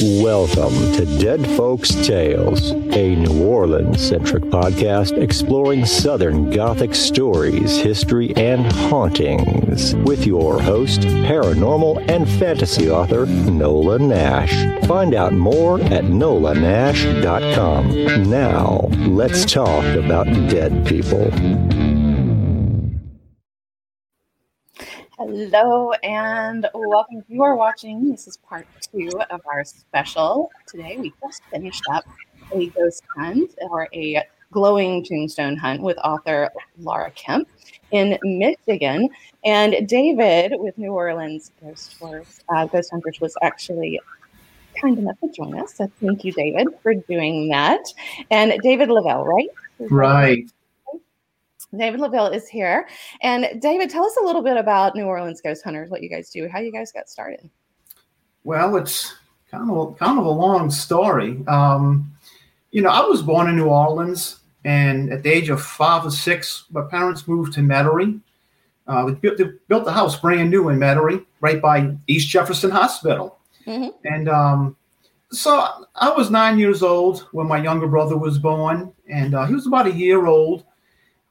Welcome to Dead Folks Tales, a New Orleans centric podcast exploring Southern Gothic stories, history, and hauntings. With your host, paranormal and fantasy author, Nola Nash. Find out more at nolanash.com. Now, let's talk about dead people. Hello and welcome. You are watching. This is part two of our special. Today we just finished up a ghost hunt or a glowing tombstone hunt with author Laura Kemp in Michigan. And David with New Orleans Ghost Tours, uh, Ghost Hunters was actually kind enough to join us. So thank you, David, for doing that. And David Lavelle, right? Right. David Lavelle is here. And David, tell us a little bit about New Orleans Ghost Hunters, what you guys do, how you guys got started. Well, it's kind of kind of a long story. Um, you know, I was born in New Orleans, and at the age of five or six, my parents moved to Metairie. Uh, they, built, built the house brand new in Metairie, right by East Jefferson Hospital. Mm-hmm. And um, so I was nine years old when my younger brother was born, and uh, he was about a year old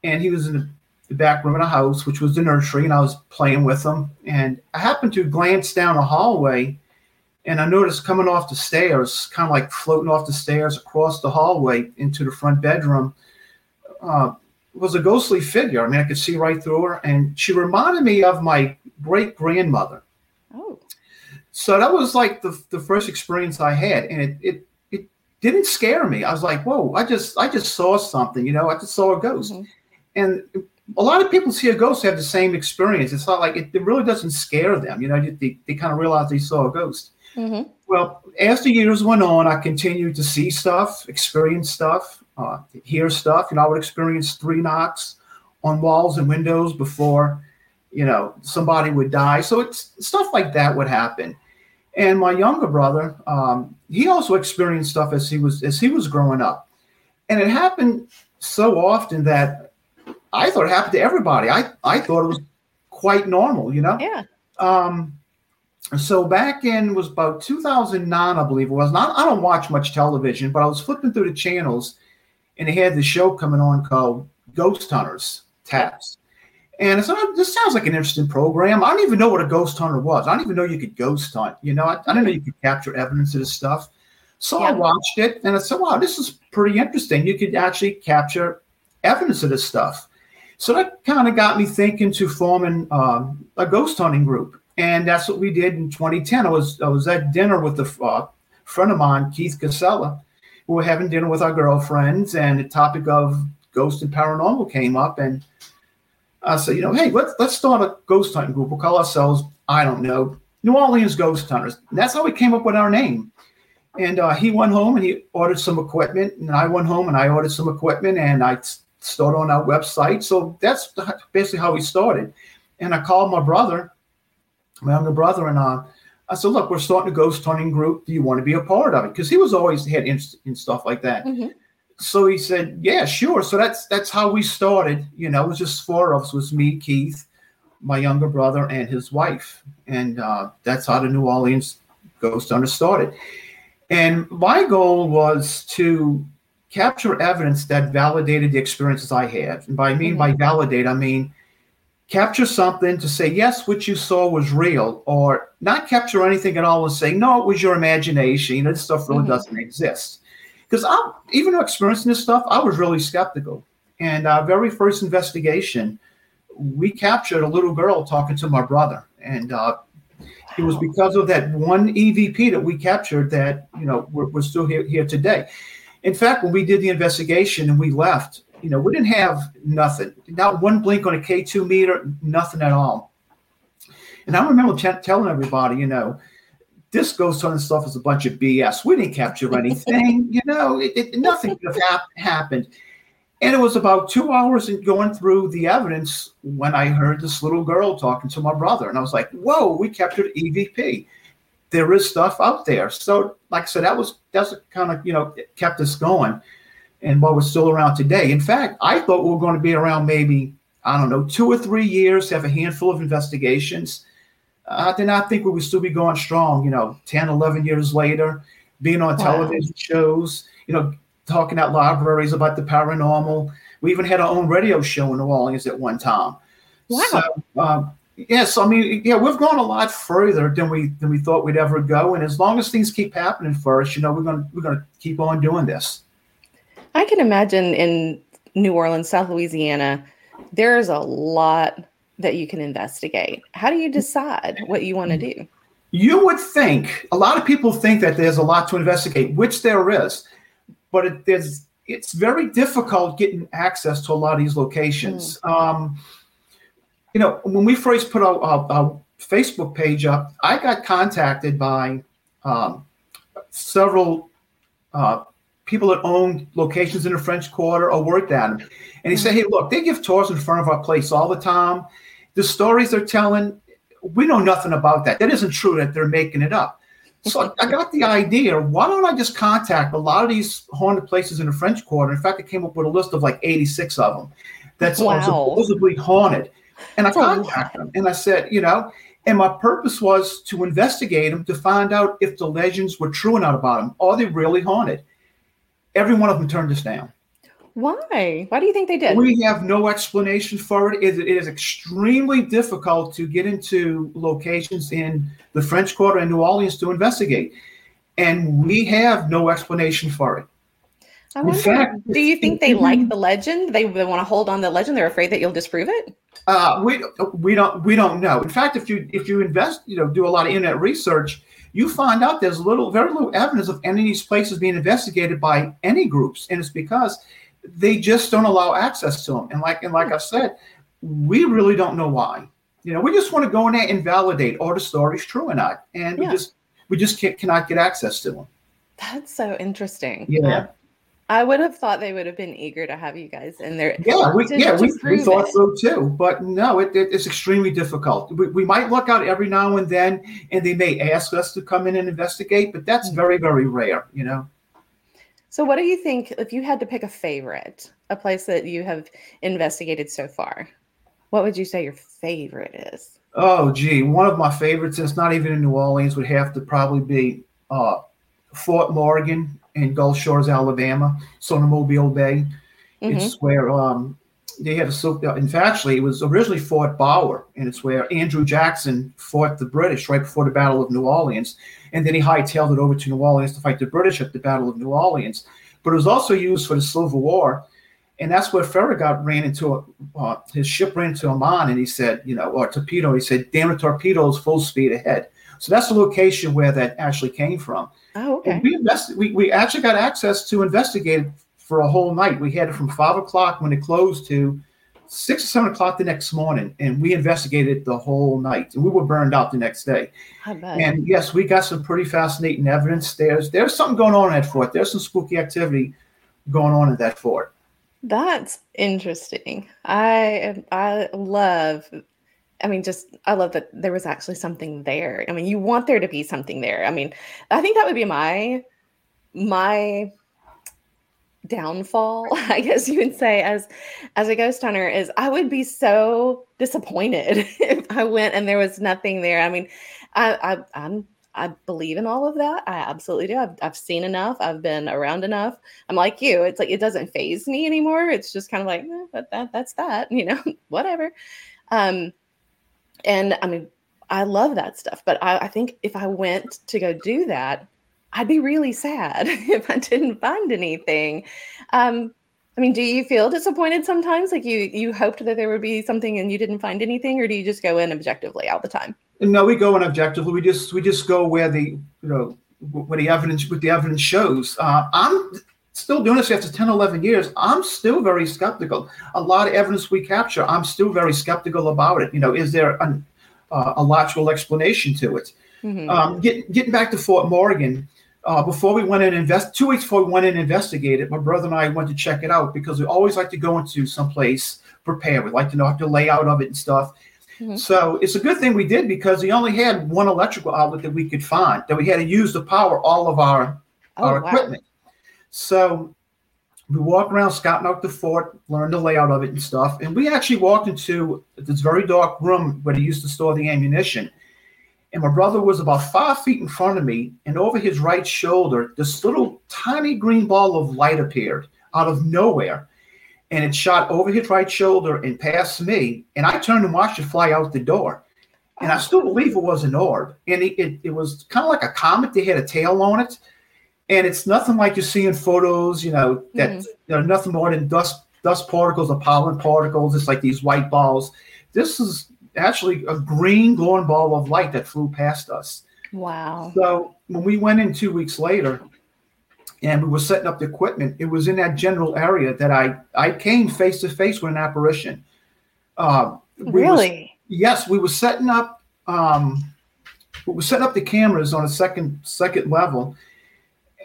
and he was in the, the back room of the house, which was the nursery, and I was playing with him. And I happened to glance down a hallway, and I noticed coming off the stairs, kind of like floating off the stairs across the hallway into the front bedroom, uh, was a ghostly figure. I mean, I could see right through her, and she reminded me of my great grandmother. Oh. So that was like the, the first experience I had, and it, it it didn't scare me. I was like, "Whoa! I just I just saw something, you know. I just saw a ghost." Mm-hmm and a lot of people see a ghost have the same experience. It's not like it, it really doesn't scare them. You know, they, they kind of realize they saw a ghost. Mm-hmm. Well, as the years went on, I continued to see stuff, experience stuff, uh, hear stuff. You know, I would experience three knocks on walls and windows before, you know, somebody would die. So it's stuff like that would happen. And my younger brother, um, he also experienced stuff as he was as he was growing up, and it happened so often that I thought it happened to everybody. I, I thought it was quite normal, you know? Yeah. Um, so back in was about 2009, I believe it was. Not I don't watch much television, but I was flipping through the channels, and they had the show coming on called Ghost Hunters TAPS. And I said, oh, this sounds like an interesting program. I don't even know what a ghost hunter was. I don't even know you could ghost hunt. You know, I, I didn't know you could capture evidence of this stuff. So yeah. I watched it and I said, wow, this is pretty interesting. You could actually capture evidence of this stuff. So that kind of got me thinking to forming um, a ghost hunting group, and that's what we did in 2010. I was I was at dinner with a uh, friend of mine, Keith Casella. We were having dinner with our girlfriends, and the topic of ghost and paranormal came up, and I said, you know, hey, let's let's start a ghost hunting group. We'll call ourselves, I don't know, New Orleans Ghost Hunters. And that's how we came up with our name. And uh, he went home and he ordered some equipment, and I went home and I ordered some equipment, and I start on our website. So that's basically how we started. And I called my brother, my younger brother, and I, I said, "Look, we're starting a ghost hunting group. Do you want to be a part of it?" Because he was always had interest in stuff like that. Mm-hmm. So he said, "Yeah, sure." So that's that's how we started. You know, it was just four of us. It was me, Keith, my younger brother, and his wife, and uh, that's how the New Orleans Ghost Hunter started. And my goal was to capture evidence that validated the experiences I had. And by I mean mm-hmm. by validate, I mean capture something to say, yes, what you saw was real, or not capture anything at all and say, no, it was your imagination. You know, this stuff really mm-hmm. doesn't exist. Because I, even though experiencing this stuff, I was really skeptical. And our very first investigation, we captured a little girl talking to my brother. And uh, it was because of that one EVP that we captured that, you know, we're, we're still here, here today. In fact, when we did the investigation and we left, you know, we didn't have nothing, not one blink on a K2 meter, nothing at all. And I remember t- telling everybody, you know, this ghost hunting stuff is a bunch of BS. We didn't capture anything, you know, it, it, nothing could have hap- happened. And it was about two hours in going through the evidence when I heard this little girl talking to my brother. And I was like, whoa, we captured EVP there is stuff out there. So, like I said, that was that's kind of you know kept us going, and while we're still around today. In fact, I thought we were going to be around maybe I don't know two or three years, have a handful of investigations. I did not think we would still be going strong. You know, 10, 11 years later. being on Wow. television shows, you know, talking at libraries about the paranormal. We even had our own radio show in New Orleans at one time. Wow. So, um, yes, I mean, yeah, we've gone a lot further than we than we thought we'd ever go. And as long as things keep happening for us, you know, we're gonna we're gonna keep on doing this. I can imagine in New Orleans, South Louisiana, there's a lot that you can investigate. How do you decide what you want to do? You would think a lot of people think that there's a lot to investigate, which there is, but it, there's it's very difficult getting access to a lot of these locations. Um, you know, when we first put our, our, our Facebook page up, I got contacted by um, several uh, people that own locations in the French Quarter or worked at them, and he said, "Hey, look, they give tours in front of our place all the time. The stories they're telling." we know nothing about that. That isn't true that they're making it up. So I got the idea. Why don't I just contact a lot of these haunted places in the French Quarter? In fact, I came up with a list of like 86 of them that's Wow. supposedly haunted. And I That's a lot. contacted them and I said, you know, and my purpose was to investigate them to find out if the legends were true or not about them. Are they really haunted? Every one of them turned us down. Why? Why do you think they did? We have no explanation for it. It it is extremely difficult to get into locations in the French Quarter and New Orleans to investigate. And we have no explanation for it. I wonder, fact, do you think they like the legend? They, they want to hold on to the legend. They're afraid that you'll disprove it. Uh, we we don't we don't know. In fact, if you if you invest, you know, do a lot of internet research, you find out there's little, very little evidence of any of these places being investigated by any groups, and it's because they just don't allow access to them. And like and like I said, we really don't know why. You know, we just want to go in there and validate are the stories true or not, and Yeah. we just we just can't, cannot get access to them. That's so interesting. Yeah. I would have thought they would have been eager to have you guys in there. Yeah, we, yeah, we, we thought it. so too. But no, it, it- it's extremely difficult. We, we might look out every now and then, and they may ask us to come in and investigate, but that's very, very rare. You know. So, what do you think if you had to pick a favorite, a place that you have investigated so far? What would you say your favorite is? Oh, gee, one of my favorites. It's not even in New Orleans. Would have to probably be uh, Fort Morgan in Gulf Shores, Alabama, so on Mobile Bay. Mhm. It's where um, they had a so. In fact, actually, it was originally Fort Bowyer, and it's where Andrew Jackson fought the British right before the Battle of New Orleans, and then he hightailed it over to New Orleans to fight the British at the Battle of New Orleans. But it was also used for the Civil War, and that's where Farragut ran into a, uh, his ship ran into a mine, and he said, you know, or torpedo. He said, "Damn it, torpedoes, full speed ahead." So that's the location where that actually came from. Oh, okay. And we invested. We, we actually got access to investigate for a whole night. We had it from five o'clock when it closed to six or seven o'clock the next morning, and we investigated the whole night. And we were burned out the next day. And yes, we got some pretty fascinating evidence. There's there's something going on at fort. There's some spooky activity going on at that fort. That's interesting. I I love I mean just I love that there was actually something there. I mean, you want there to be something there. I mean, I think that would be my my downfall, I guess you would say as as a ghost hunter is I would be so disappointed if I went and there was nothing there. I mean, I, I I'm I believe in all of that. I absolutely do. I've, I've seen enough. I've been around enough. I'm like you. It's like it doesn't phase me anymore. It's just kind of like eh, that, that that's that. You know, whatever. Um, and I mean, I love that stuff. But I, I think if I went to go do that, I'd be really sad if I didn't find anything. Um, I mean, do you feel disappointed sometimes? Like you you hoped that there would be something and you didn't find anything, or do you just go in objectively all the time? No, we go in objectively. We just we just go where the you know where the evidence what the evidence shows. Uh, I'm still doing this after 10, 11 years. I'm still very skeptical. A lot of evidence we capture, I'm still very skeptical about it. You know, is there an, uh, a logical explanation to it? Mhm. Um, get, getting back to Fort Morgan, uh, before we went in and invest, two weeks before we went in and investigated, my brother and I went to check it out because we always like to go into some place prepared. We like to know the layout of it and stuff. Mhm. So it's a good thing we did because we only had one electrical outlet that we could find that we had to use to power all of our, Oh, our wow. equipment. So we walked around scouting out the fort, learned the layout of it and stuff. And we actually walked into this very dark room where they used to store the ammunition. and my brother was about five feet in front of me, and over his right shoulder, this little tiny green ball of light appeared out of nowhere. And it shot over his right shoulder and past me. And I turned and watched it fly out the door. And I still believe it was an orb. And it, it, it was kind of like a comet. They had a tail on it. And it's nothing like you see in photos, you know, that mm. you know, nothing more than dust dust particles or pollen particles. It's like these white balls. This is actually a green glowing ball of light that flew past us. Wow. So when we went in two weeks later and we were setting up the equipment, it was in that general area that I, I came face to face with an apparition. Uh, really? Was, yes, we were setting up um, we were setting up the cameras on a second second level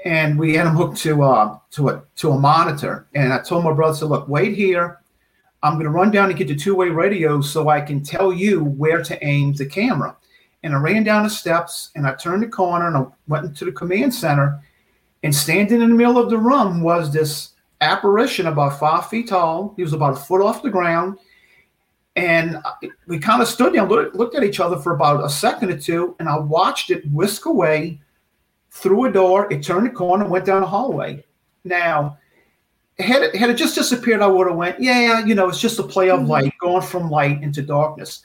and we had them hooked to uh, to a to a monitor. And I told my brother, "said Look, wait here. I'm going to run down and get the two-way radio so I can tell you where to aim the camera. And I ran down the steps and I turned the corner and I went into the command center. And standing in the middle of the room was this apparition about five feet tall. He was about a foot off the ground. And we kind of stood there and looked at each other for about a second or two. And I watched it whisk away through a door. It turned a corner, went down a hallway. Now, had it, had it just disappeared, I would have went, yeah, you know, it's just a play of mm-hmm. light going from light into darkness.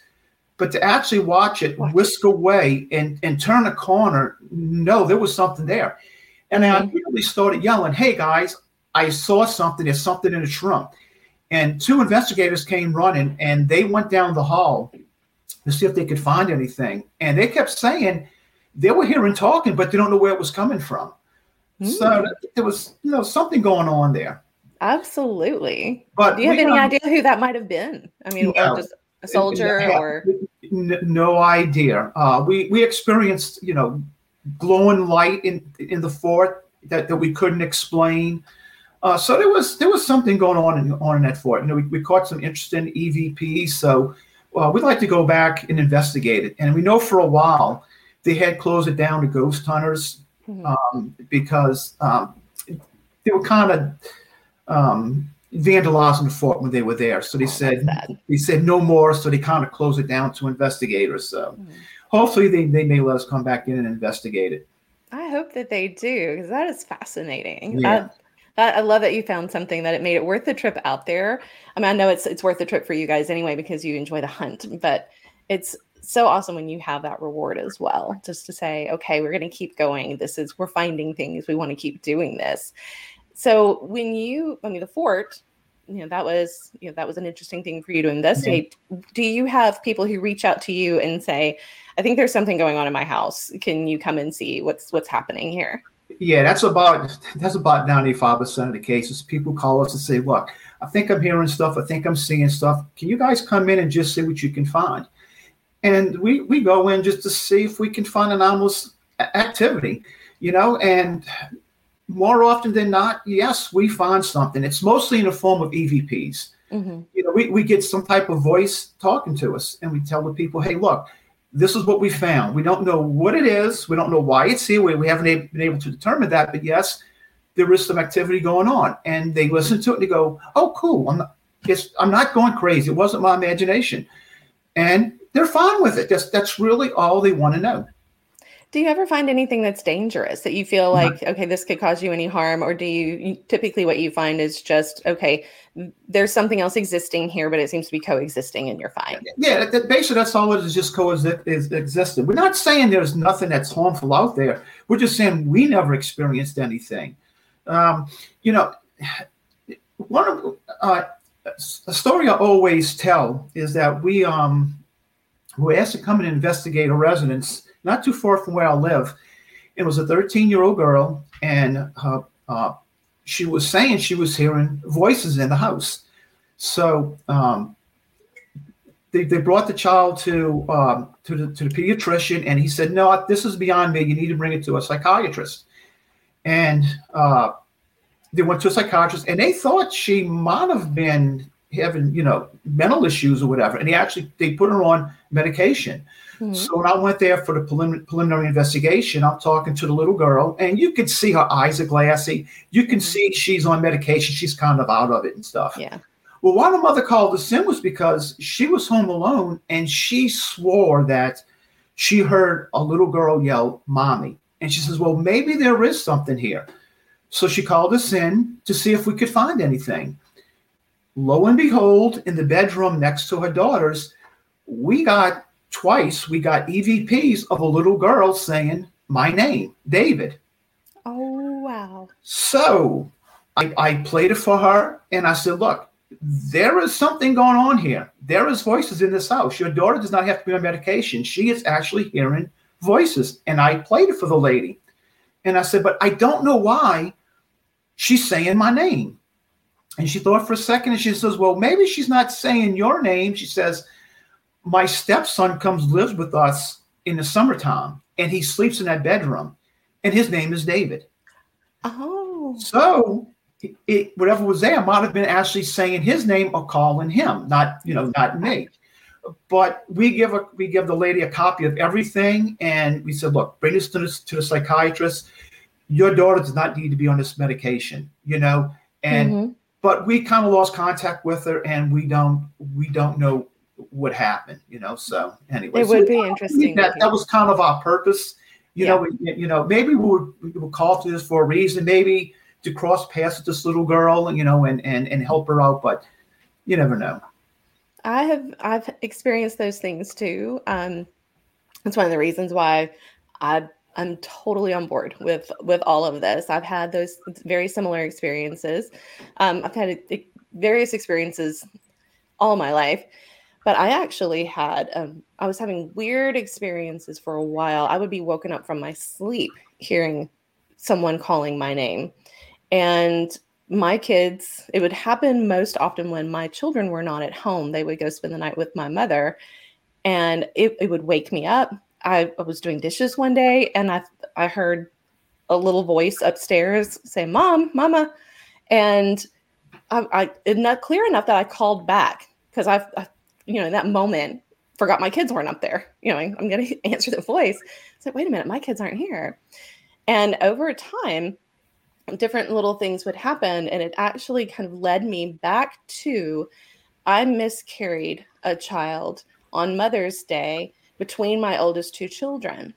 But to actually watch it whisk away and, and turn a corner, no, there was something there. And mm-hmm. I immediately started yelling, hey guys, I saw something. There's something in the trunk. And two investigators came running and they went down the hall to see if they could find anything. And they kept saying they were hearing talking, but they don't know where it was coming from. Mm. So there was, you know, something going on there. Absolutely. But do you have any um, idea who that might have been? I mean, no, just a soldier or no idea. Uh, we we experienced, you know, glowing light in in the fort that, that we couldn't explain. Uh, so there was there was something going on in, on in that fort. You know, we, we caught some interesting EVPs. So uh, we'd like to go back and investigate it. And we know for a while they had closed it down to ghost hunters mm-hmm. um, because um, they were kind of um, vandalizing the fort when they were there. So they oh, said they said no more. So they kind of closed it down to investigators. So mm-hmm. hopefully they, they may let us come back in and investigate it. I hope that they do because that is fascinating. Yeah. That, I love that you found something that it made it worth the trip out there. I mean, I know it's it's worth the trip for you guys anyway because you enjoy the hunt, but it's so awesome when you have that reward as well. Just to say, okay, we're going to keep going. This is we're finding things. We want to keep doing this. So when you, I mean, the fort, you know, that was, you know, that was an interesting thing for you to investigate. Do you have people who reach out to you and say, I think there's something going on in my house. Can you come and see what's what's happening here? Yeah, that's about that's about 95% of the cases. People call us and say, look, I think I'm hearing stuff, I think I'm seeing stuff. Can you guys come in and just see what you can find? And we we go in just to see if we can find anomalous activity, you know, and more often than not, yes, we find something. It's mostly in the form of EVPs. Mm-hmm. You know, we, we get some type of voice talking to us, and we tell the people, hey, look, this is what we found. We don't know what it is. We don't know why it's here. We, we haven't been able to determine that, but yes, there is some activity going on. And they listen to it and they go, oh, cool. I'm not, it's, I'm not going crazy. It wasn't my imagination. And they're fine with it. That's, that's really all they want to know. Do you ever find anything that's dangerous that you feel like, okay, this could cause you any harm? Or do you, typically what you find is just, okay, there's something else existing here, but it seems to be coexisting and you're fine? Yeah, that, basically that's all it is, just coexisting. is existing. We're not saying there's nothing that's harmful out there. We're just saying we never experienced anything. Um, you know, one of uh, a story I always tell is that we um, were asked to come and investigate a residence not too far from where I live. It was a 13 year old girl, and uh, uh, she was saying she was hearing voices in the house. So um, they, they brought the child to um, to the to the pediatrician, and he said, "No, this is beyond me. You need to bring it to a psychiatrist." And uh, they went to a psychiatrist, and they thought she might have been having you know mental issues or whatever. And he actually they put her on medication. Mm-hmm. So when I went there for the prelim- preliminary investigation, I'm talking to the little girl, and you can see her eyes are glassy. You can mm-hmm. see she's on medication. She's kind of out of it and stuff. Yeah. Well, why the mother called us in was because she was home alone, and she swore that she heard a little girl yell, Mommy. And she says, Well, maybe there is something here. So she called us in to see if we could find anything. Lo and behold, in the bedroom next to her daughter's, we got twice, we got EVPs of a little girl saying my name, David. Oh, wow. So I, I played it for her and I said, Look, there is something going on here. There is voices in this house. Your daughter does not have to be on medication. She is actually hearing voices. And I played it for the lady. And I said, but I don't know why she's saying my name. And she thought for a second and she says, well, maybe she's not saying your name. She says, my stepson comes lives with us in the summertime and he sleeps in that bedroom and his name is David. Oh. So it, whatever was there might have been actually saying his name or calling him, not you know, not me. But we give a we give the lady a copy of everything, and we said, look, bring this to the, to the psychiatrist. Your daughter does not need to be on this medication, you know. And mm-hmm. But we kind of lost contact with her, and we don't we don't know what happened, you know. So anyway, it so would be interesting. That, that was kind of our purpose, you yeah. know. We, you know, maybe we would we would call to this for a reason. Maybe to cross paths with this little girl, and you know, and and and help her out. But you never know. I have I've experienced those things too. Um, it's one of the reasons why I I'm totally on board with with all of this. I've had those very similar experiences. Um, I've had various experiences all my life, but I actually had um, I was having weird experiences for a while. I would be woken up from my sleep hearing someone calling my name, and my kids, it would happen most often when my children were not at home. They would go spend the night with my mother and it, it would wake me up. I, I was doing dishes one day and I I heard a little voice upstairs say, Mom, Mama. And I, I not clear enough that I called back because I've, I, you know, in that moment forgot my kids weren't up there. You know, I'm going to answer the voice. It's like, wait a minute, my kids aren't here. And over time, different little things would happen. And it actually kind of led me back to I miscarried a child on Mother's Day between my oldest two children.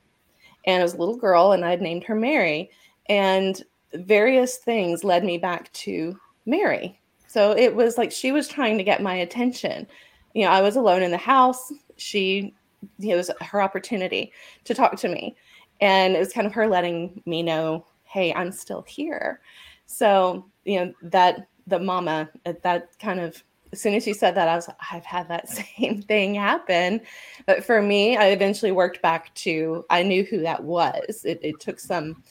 And was a little girl, and I had named her Mary. And various things led me back to Mary. So it was like she was trying to get my attention. You know, I was alone in the house. She, it was her opportunity to talk to me. And it was kind of her letting me know hey i'm still here so you know that the mama that kind of as soon as she said that i was i've had that same thing happen. But for me i eventually worked back to i knew who that was. It, it took some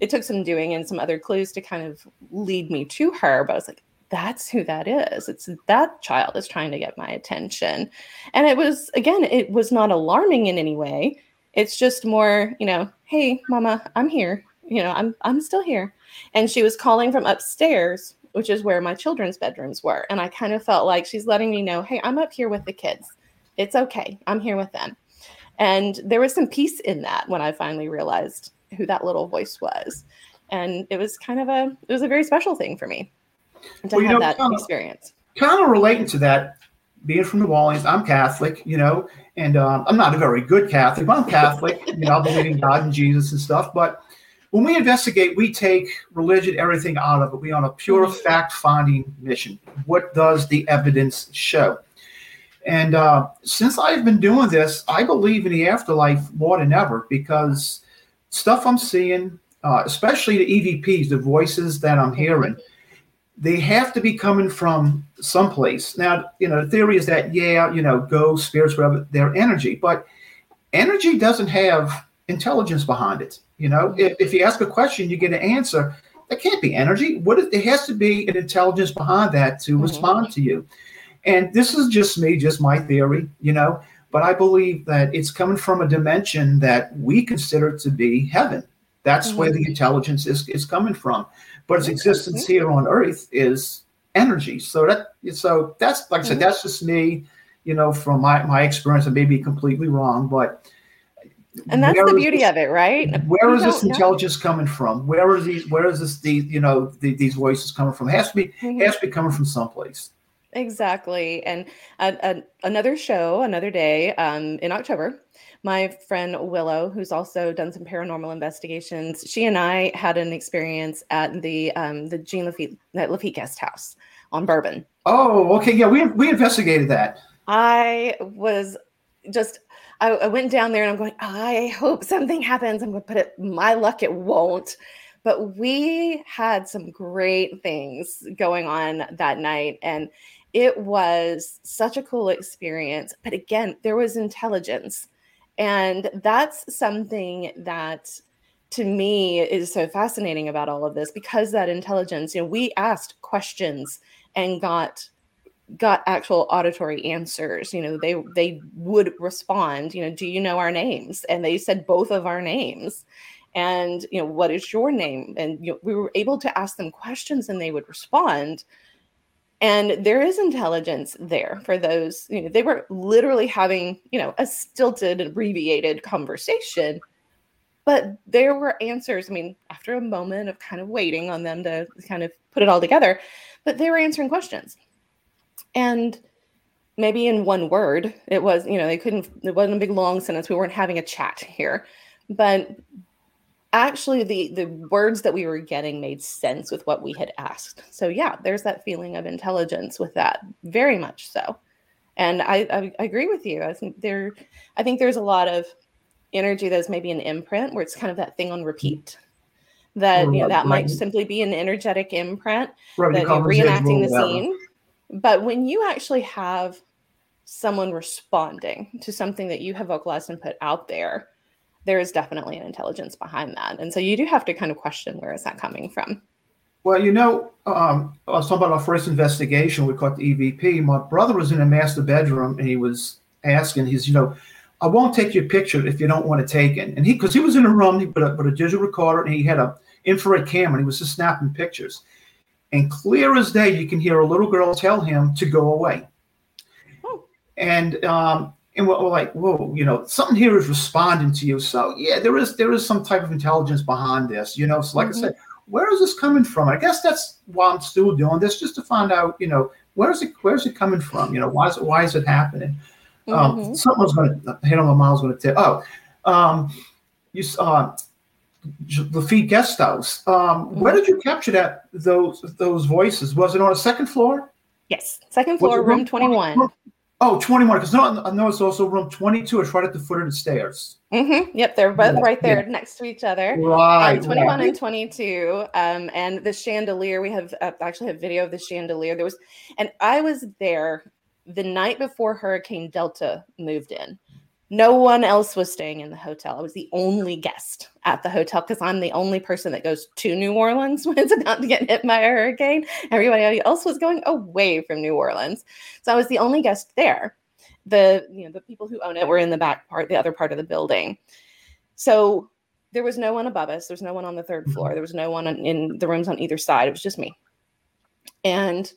it took some doing and some other clues to kind of lead me to her but i was like that's who that is. It's that child is trying to get my attention. And it was again it was not alarming in any way. It's just more you know hey mama i'm here. You know, I'm I'm still here. And she was calling from upstairs, which is where my children's bedrooms were. And I kind of felt like she's letting me know, hey, I'm up here with the kids. It's okay. I'm here with them. And there was some peace in that when I finally realized who that little voice was. And it was kind of a it was a very special thing for me to well, have know, that kind of, experience. Kind of relating to that, being from New Orleans, I'm Catholic, you know, and um, I'm not a very good Catholic, but I'm Catholic. you know, I believe in God and Jesus and stuff. But when we investigate, we take religion, everything out of it. We on a pure mm-hmm. fact finding mission. What does the evidence show? And uh, since I've been doing this, I believe in the afterlife more than ever because stuff I'm seeing, uh, especially the EVPs, the voices that I'm hearing, they have to be coming from someplace. Now, you know, the theory is that, yeah, you know, ghosts, spirits, whatever, they're energy, but energy doesn't have intelligence behind it. You know, if, if you ask a question, you get an answer. That can't be energy. What is, it has to be an intelligence behind that to mm-hmm. respond to you. And this is just me, just my theory, you know. But I believe that it's coming from a dimension that we consider to be heaven. That's mm-hmm. where the intelligence is, is coming from. But its existence here on Earth is energy. So that so that's like I said, mm-hmm. that's just me, you know, from my, my experience. I may be completely wrong, but and that's the beauty this, of it right where is this intelligence know. coming from where is these where is this the you know the, these voices coming from it has to be mm-hmm. has to be coming from someplace exactly and uh, uh, another show another day um, in october my friend Willow, who's also done some paranormal investigations, she and I had an experience at the um, the Jean Lafitte, Lafitte Guest House on Bourbon. Oh, okay, yeah, we we investigated that. I was just I, I, went down there and I'm going, I hope something happens. I'm going to put it, my luck, it won't. But we had some great things going on that night. And it was such a cool experience. But again, there was intelligence. And that's something that to me is so fascinating about all of this because that intelligence, you know, we asked questions and got got actual auditory answers you know they they would respond you know do you know our names? And they said both of our names. And you know what is your name? And you know, we were able to ask them questions and they would respond. And there is intelligence there for those you know they were literally having you know a stilted abbreviated conversation but there were answers. I mean after a moment of kind of waiting on them to kind of put it all together but they were answering questions and maybe in one word it was you know they couldn't it wasn't a big long sentence. We weren't having a chat here. But actually the the words that we were getting made sense with what we had asked. So yeah there's that feeling of intelligence with that very much so. And i i, agree with you. I think there i think there's a lot of energy that's maybe an imprint where it's kind of that thing on repeat that you know that might simply be an energetic imprint right, that you're reenacting the scene but when you actually have someone responding to something that you have vocalized and put out there, there is definitely an intelligence behind that. And so you do have to kind of question where is that coming from? Well, you know, um, I was talking about our first investigation. We caught the EVP. My brother was in a master bedroom and he was asking, he's, you know, I won't take your picture if you don't want to take it. And he, because he was in a room, he put a, put a digital recorder and he had a infrared camera and he was just snapping pictures. And clear as day, you can hear a little girl tell him to go away. Oh. And um, and we're, like, whoa, you know, something here is responding to you. So yeah, there is there is some type of intelligence behind this, you know. So like mm-hmm. I said, where is this coming from? I guess that's why I'm still doing this, just to find out, you know, where is it where is it coming from? You know, why is it why is it happening? Um, mm-hmm. Um, someone's going to hit on my mom's going to tell. Oh, um, you uh, Lafitte Guest House. Um, mm-hmm. Where did you capture that those those voices? Was it on a second floor? Yes, second floor, room, room 21. Oh, 21. Because no, I know it's also room 22. It's right at the foot of the stairs. Mm-hmm. Yep, they're both yeah, right there yeah. next to each other. Right. Um, 21 right. and 22. Um, and the chandelier, we have uh, actually have video of the chandelier. There was, and I was there the night before Hurricane Delta moved in. No one else was staying in the hotel. I was the only guest at the hotel because I'm the only person that goes to New Orleans when it's about to get hit by a hurricane. Everybody else was going away from New Orleans. So I was the only guest there. The you know the people who own it were in the back part, the other part of the building. So there was no one above us. Mm-hmm. There was no one on the third floor. There was no one in the rooms on either side. It was just me. And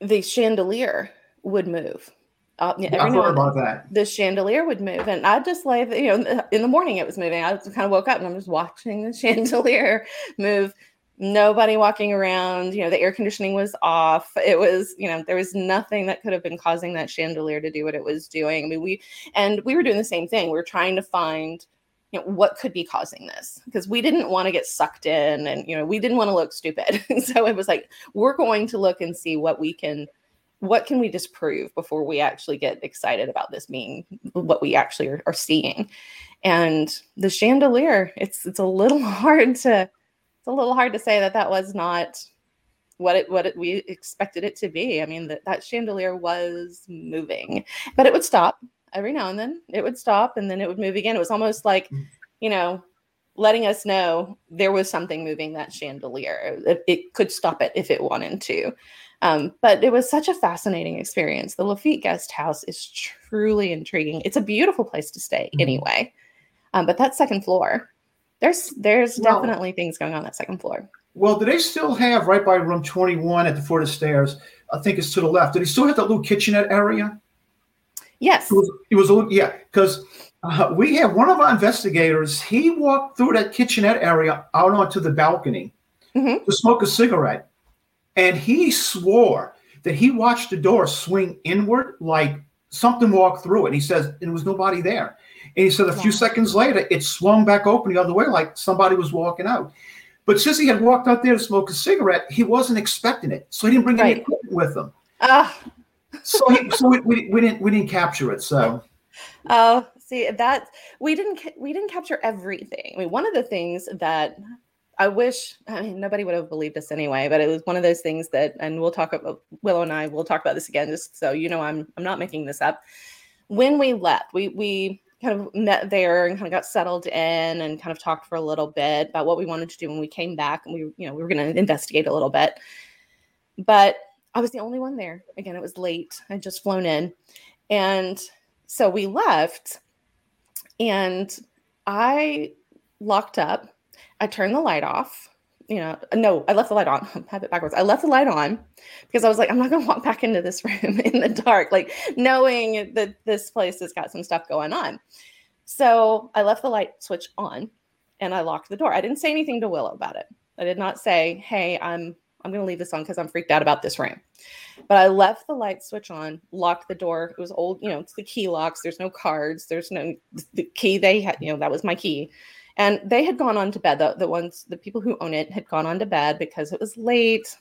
the chandelier would move uh, yeah, every about that. The chandelier would move, and I just lay, you know, in the morning it was moving. I kind of woke up and I'm just watching the chandelier move. Nobody walking around. You know, the air conditioning was off. It was, you know, there was nothing that could have been causing that chandelier to do what it was doing. I mean, we and we were doing the same thing. We were trying to find you know, what could be causing this because we didn't want to get sucked in and you know we didn't want to look stupid so it was like we're going to look and see what we can what can we disprove before we actually get excited about this being what we actually are, are seeing? And the chandelier it's it's a little hard to it's a little hard to say that that was not what it what it, we expected it to be. I mean that that chandelier was moving but it would stop every now and then. It would stop and then it would move again. It was almost like mm. you know letting us know there was something moving that chandelier. It, it could stop it if it wanted to um, but it was such a fascinating experience. The Lafitte Guest House is truly intriguing. It's a beautiful place to stay mm-hmm. anyway. Um, but that second floor, there's there's well, definitely things going on that second floor. Well, do they still have right by room 21 at the foot of the stairs? I think it's to the left. Do they still have that little kitchenette area? Yes. It was, it was a little, yeah, because uh, we have one of our investigators. He walked through that kitchenette area out onto the balcony mm-hmm. to smoke a cigarette. And he swore that he watched the door swing inward like something walked through it. And he says, and there was nobody there. And he said a few seconds later, it swung back open the other way, like somebody was walking out. But since he had walked out there to smoke a cigarette, he wasn't expecting it, so he didn't bring right. any equipment with him. Uh. so he, so we, we, we, didn't we didn't capture it. So. Oh, see that we didn't we didn't capture everything. I mean, one of the things that I wish I mean nobody would have believed us anyway, but it was one of those things that, and we'll talk about Willow and I will talk about this again, just so you know I'm I'm not making this up. When we left, we we kind of met there and kind of got settled in and kind of talked for a little bit about what we wanted to do when we came back and we you know we were going to investigate a little bit. But i was the only one there. Again it was late. I'd just flown in. And so we left and i locked up i turned the light off you know, uh, no, I left the light on. I have it backwards. I left the light on because I was like, I'm not to walk back into this room in the dark, like knowing that this place has got some stuff going on. So I left the light switch on and I locked the door. I didn't say anything to Willow about it. I did not say, Hey, I'm I'm going to leave this on because I'm freaked out about this room. But I left the light switch on, locked the door. It was old, you know, it's the key locks. There's no cards. There's no the key they had, you know, that was my key. And they had gone on to bed. The, the ones, the people who own it had gone on to bed because it was late.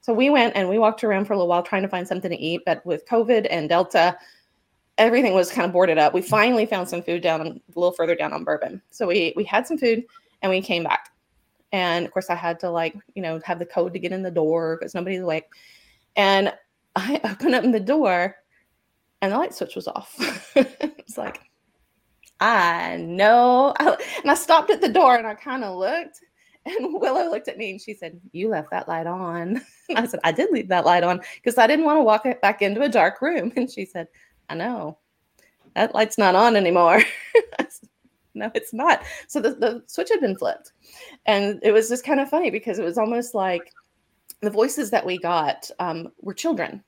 So we went and we walked around for a little while trying to find something to eat. But with COVID and Delta, everything was kind of boarded up. We finally found some food down a little further down on Bourbon. So we we had some food and we came back. And of course, I had to like you know have the code to get in the door because nobody's awake. And I opened up the door, and the light switch was off. it's like I know. And I stopped at the door and I kind of looked. And Willow looked at me and she said, You left that light on. And I said, I did leave that light on because I didn't want to walk back into a dark room. And she said, I know. That light's not on anymore. said, no, it's not. So the, the switch had been flipped. And it was just kind of funny because it was almost like the voices that we got um, were children.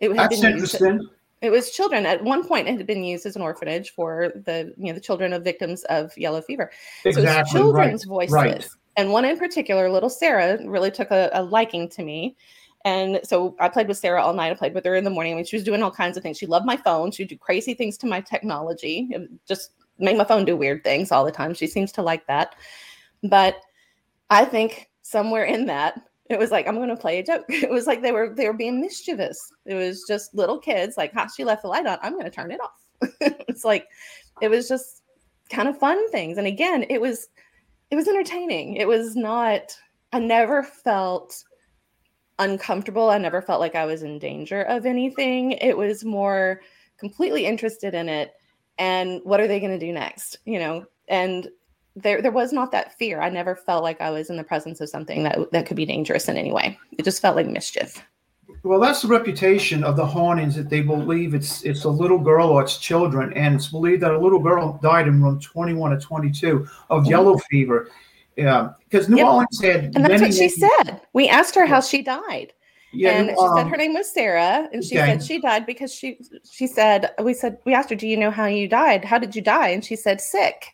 It had That's been interesting. It was children. At one point, it had been used as an orphanage for the you know the children of victims of yellow fever. Exactly. So it was children's right. voices. Right. And one in particular, little Sarah, really took a, a, liking to me. And so I played with Sarah all night. I played with her in the morning. I mean, she was doing all kinds of things. She loved my phone. She'd do crazy things to my technology. just make my phone do weird things all the time. She seems to like that. But I think somewhere in that, it was like i'm going to play a joke. It was like they were they were being mischievous. It was just little kids like how she left the light on. I'm going to turn it off. It's like it was just kind of fun things. And again it was it was entertaining. It was not i never felt uncomfortable. I never felt like i was in danger of anything. It was more completely interested in it and what are they going to do next you know? And there there was not that fear. I never felt like I was in the presence of something that that could be dangerous in any way. It just felt like mischief. Well, that's the reputation of the hauntings that they believe it's it's a little girl or it's children, and it's believed that a little girl died in room 21 or 22 of mm-hmm. yellow fever. Yeah, because New yep. Orleans had and that's what she said. We asked her how she died. Yeah, and she um, said her name was Sarah, and she okay. said she died because she she said we said we asked her, "Do you know how you died? How did you die?" And she said sick.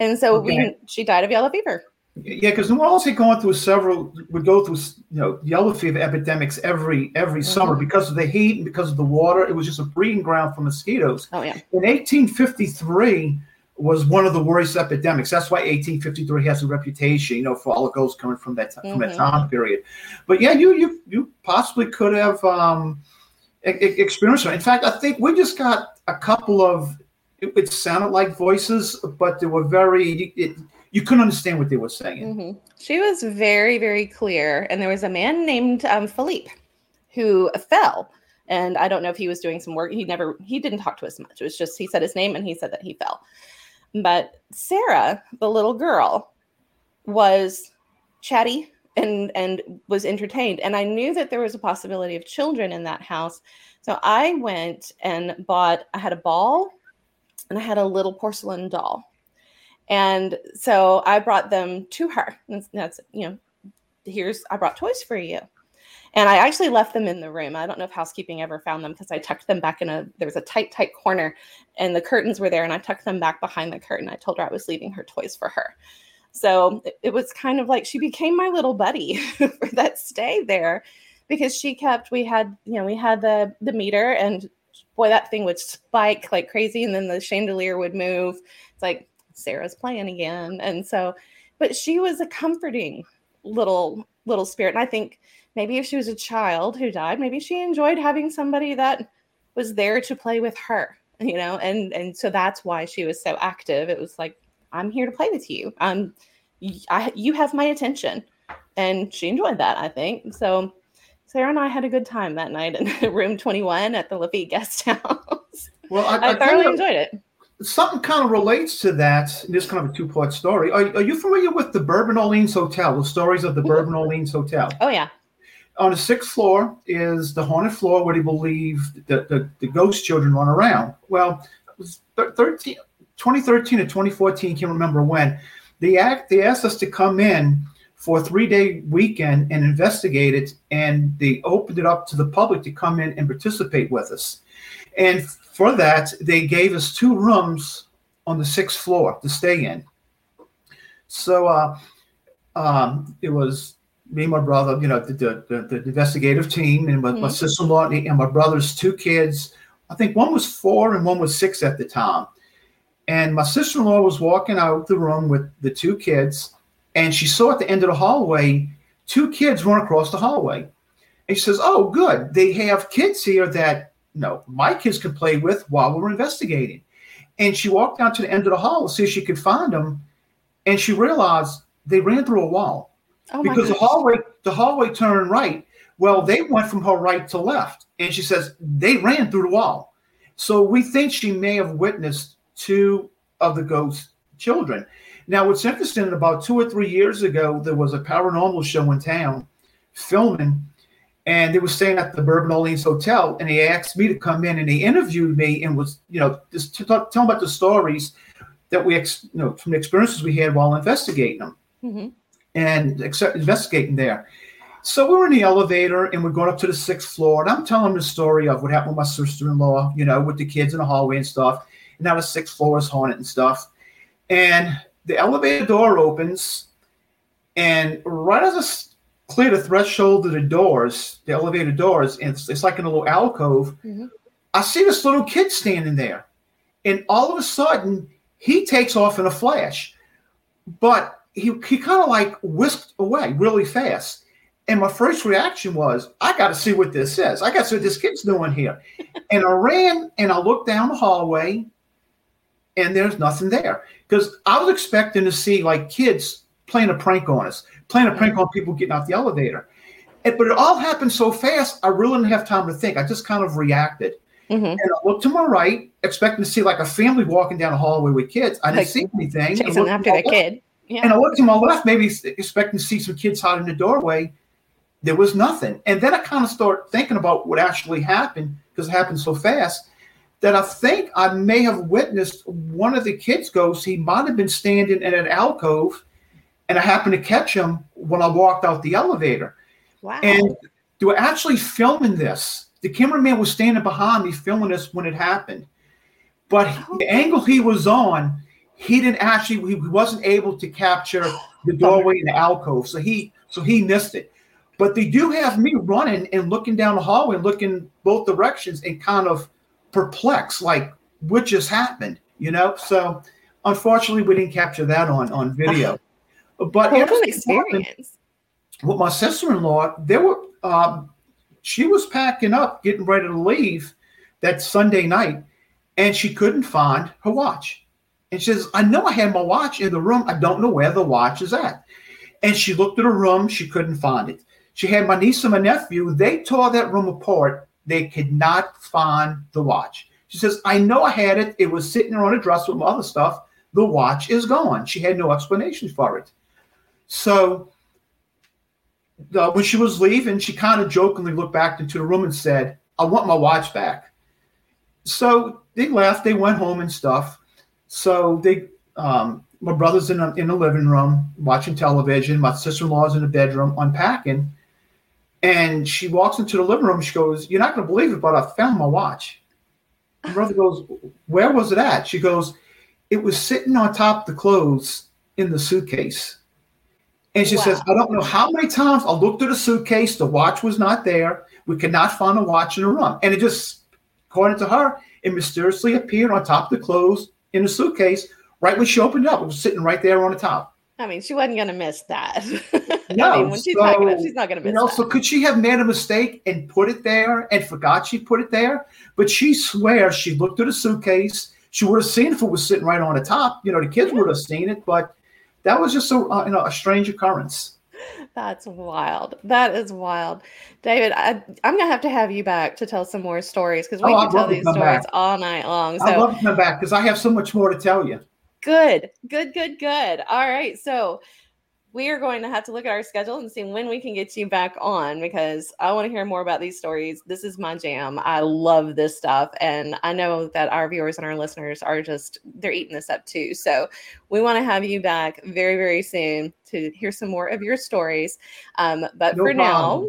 And so okay. we she died of yellow fever. Yeah, because New Orleans had gone through several would go through you know yellow fever epidemics every every mm-hmm. summer because of the heat and because of the water. It was just a breeding ground for mosquitoes. Oh yeah. In 1853 was one of the worst epidemics. That's why 1853 has a reputation, you know, for all the ghosts coming from that mm-hmm. from that mm-hmm. time period. But yeah, you you you possibly could have um, experienced it. In fact, I think we just got a couple of it, it sounded like voices, but they were very. It, you couldn't understand what they were saying. Mm-hmm. She was very, very clear. And there was a man named um, Philippe who fell. And I don't know if he was doing some work. He never, he didn't talk to us much. It was just, he said his name and he said that he fell. But Sarah, the little girl, was chatty and and was entertained and i knew that there was a possibility of children in that house so i went and bought i had a ball and I had a little porcelain doll. And so I brought them to her. And that's, you know, here's, I brought toys for you. And I actually left them in the room. I don't know if housekeeping ever found them because I tucked them back in a, there was a tight, tight corner and the curtains were there. And I tucked them back behind the curtain. I told her I was leaving her toys for her. So it, it was kind of like she became my little buddy for that stay there because she kept, we had, you know, we had the, the meter and boy, that thing would spike like crazy, and then the chandelier would move. It's like Sarah's playing again, and so, but she was a comforting little little spirit, and I think maybe if she was a child who died, maybe she enjoyed having somebody that was there to play with her, you know, and and so that's why she was so active. It was like I'm here to play with you. Um, I, you have my attention, and she enjoyed that. I think so. Sarah and I had a good time that night in room 21 at the Lafitte Guest House. Well, I, I, I thoroughly enjoyed it. Something kind of relates to that. This kind of a two part story. Are, are, you familiar with the Bourbon Orleans Hotel? The stories of the mm-hmm. Bourbon Orleans Hotel. Oh yeah. On the sixth floor is the haunted floor where they believe that the, the ghost children run around. Well, it was 13, 2013 or 2014, can't remember when. They act. They asked us to come in for a three day weekend and investigate it. And they opened it up to the public to come in and participate with us. And for that, they gave us two rooms on the sixth floor to stay in. So uh, um, it was me and my brother, you know, the, the, the investigative team, and my, mm-hmm. my sister in law and my brother's two kids. I think one was four and one was six at the time. And my sister in law was walking out the room with the two kids and she saw at the end of the hallway two kids run across the hallway. And she says, Oh, good. They have kids here that you know my kids could play with while we're investigating. And she walked down to the end of the hall to see if she could find them. And she realized they ran through a wall. Oh because the hallway, the hallway turned right. Well, they went from her right to left. And she says they ran through the wall. So we think she may have witnessed two of the ghost children. Now, what's interesting, about two or three years ago, there was a paranormal show in town filming, and they were staying at the Bourbon Orleans Hotel, and they asked me to come in, and they interviewed me and was, you know, just to talk, tell them about the stories that we, ex, you know, from the experiences we had while investigating them mm-hmm. and ex- investigating there. So we were in the elevator and we're going up to the sixth floor, and I'm telling them the story of what happened with my sister-in-law, you know, with the kids in the hallway and stuff. And now the sixth floor is haunted and stuff. And the elevator door opens, and right as I clear the threshold of the doors, the elevator doors, and it's, it's like in a little alcove, mm-hmm. I see this little kid standing there. And all of a sudden, he takes off in a flash. But he, he kind of like whisked away really fast. And my first reaction was, I got to see what this is. I got to see what this kid's doing here. and I ran and I looked down the hallway and there's nothing there because I was expecting to see like kids playing a prank on us, playing a prank on people getting out the elevator. And, but it all happened so fast, I really didn't have time to think. I just kind of reacted. Mm-hmm. And I looked to my right, expecting to see like a family walking down a hallway with kids. I didn't like, see anything. Chasing after the kid. Yeah. And I looked to my left, maybe expecting to see some kids hiding in the doorway. There was nothing. And then I kind of start thinking about what actually happened because it happened so fast that I think I may have witnessed one of the kids ghosts. He might have been standing in an alcove, and I happened to catch him when I walked out the elevator. Wow. And they were actually filming this. The cameraman was standing behind me filming this when it happened. But oh. the angle he was on, he didn't actually he wasn't able to capture the doorway in the alcove. So he so he missed it. But they do have me running and looking down the hallway and looking both directions and kind of perplexed, like what just happened, you know? So unfortunately, we didn't capture that on on video. but what an experience! With my sister-in-law, there were um, she was packing up, getting ready to leave that Sunday night, and she couldn't find her watch. And she says, "I know I had my watch in the room. I don't know where the watch is at." And she looked at her room. She couldn't find it. She had my niece and my nephew. They tore that room apart they could not find the watch. She says, I know I had it. It was sitting there on a dresser with other stuff. The watch is gone. She had no explanation for it. So uh, when she was leaving, she kind of jokingly looked back into the room and said, I want my watch back. So they left, they went home and stuff. So they, um, my brother's in, a, in the living room watching television. My sister in law's in the bedroom unpacking. And she walks into the living room. She goes, You're not going to believe it, but I found my watch. My brother goes, Where was it at? She goes, It was sitting on top of the clothes in the suitcase. And she wow. says, I don't know how many times I looked at the suitcase, the watch was not there. We could not find a watch in the room. And it just according to her, it mysteriously appeared on top of the clothes in the suitcase right when she opened it up. It was sitting right there on the top. I mean, she wasn't going to miss that. No, I mean, when she's so, packing up, she's not going to miss You know, that. so could she have made a mistake and put it there and forgot she put it there? But she swears she looked at the suitcase. She would have seen if it was sitting right on the top. You know, the kids would have seen it, but that was just a uh, you know a strange occurrence. That's wild. That is wild. David, I, I'm going to have to have you back to tell some more stories because we Oh, can tell these stories back. all night long. So. I'd love to come back because I have so much more to tell you. Good, good, good, good. All right. So we are going to have to look at our schedule and see when we can get you back on because I want to hear more about these stories. This is my jam. I love this stuff. And I know that our viewers and our listeners are just, they're eating this up too. So we want to have you back very, very soon to hear some more of your stories. Um, but No for now,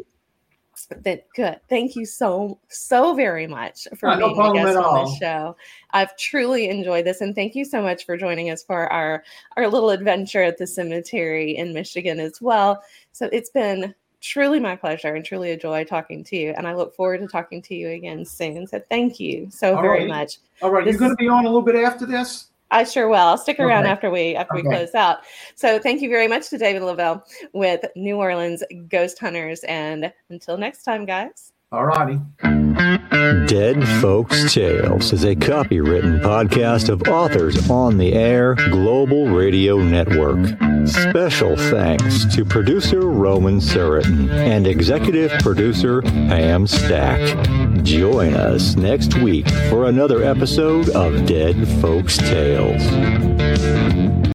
problem. that good. Thank you so so very much for Uh, no being a guest on all. this show. I've truly enjoyed this, and thank you so much for joining us for our our little adventure at the cemetery in Michigan as well. So it's been truly my pleasure and truly a joy talking to you, and I look forward to talking to you again soon. So thank you so All very right. much. All right, This you're going to be on a little bit after this. I sure will. I'll stick around Okay. after we after we close out. So thank you very much to David Lavelle with New Orleans Ghost Hunters, and until next time, guys. All righty. Dead Folks Tales is a copywritten podcast of Authors on the Air Global Radio Network. Special thanks to producer Roman Sirotin and executive producer Pam Stack. Join us next week for another episode of Dead Folks Tales.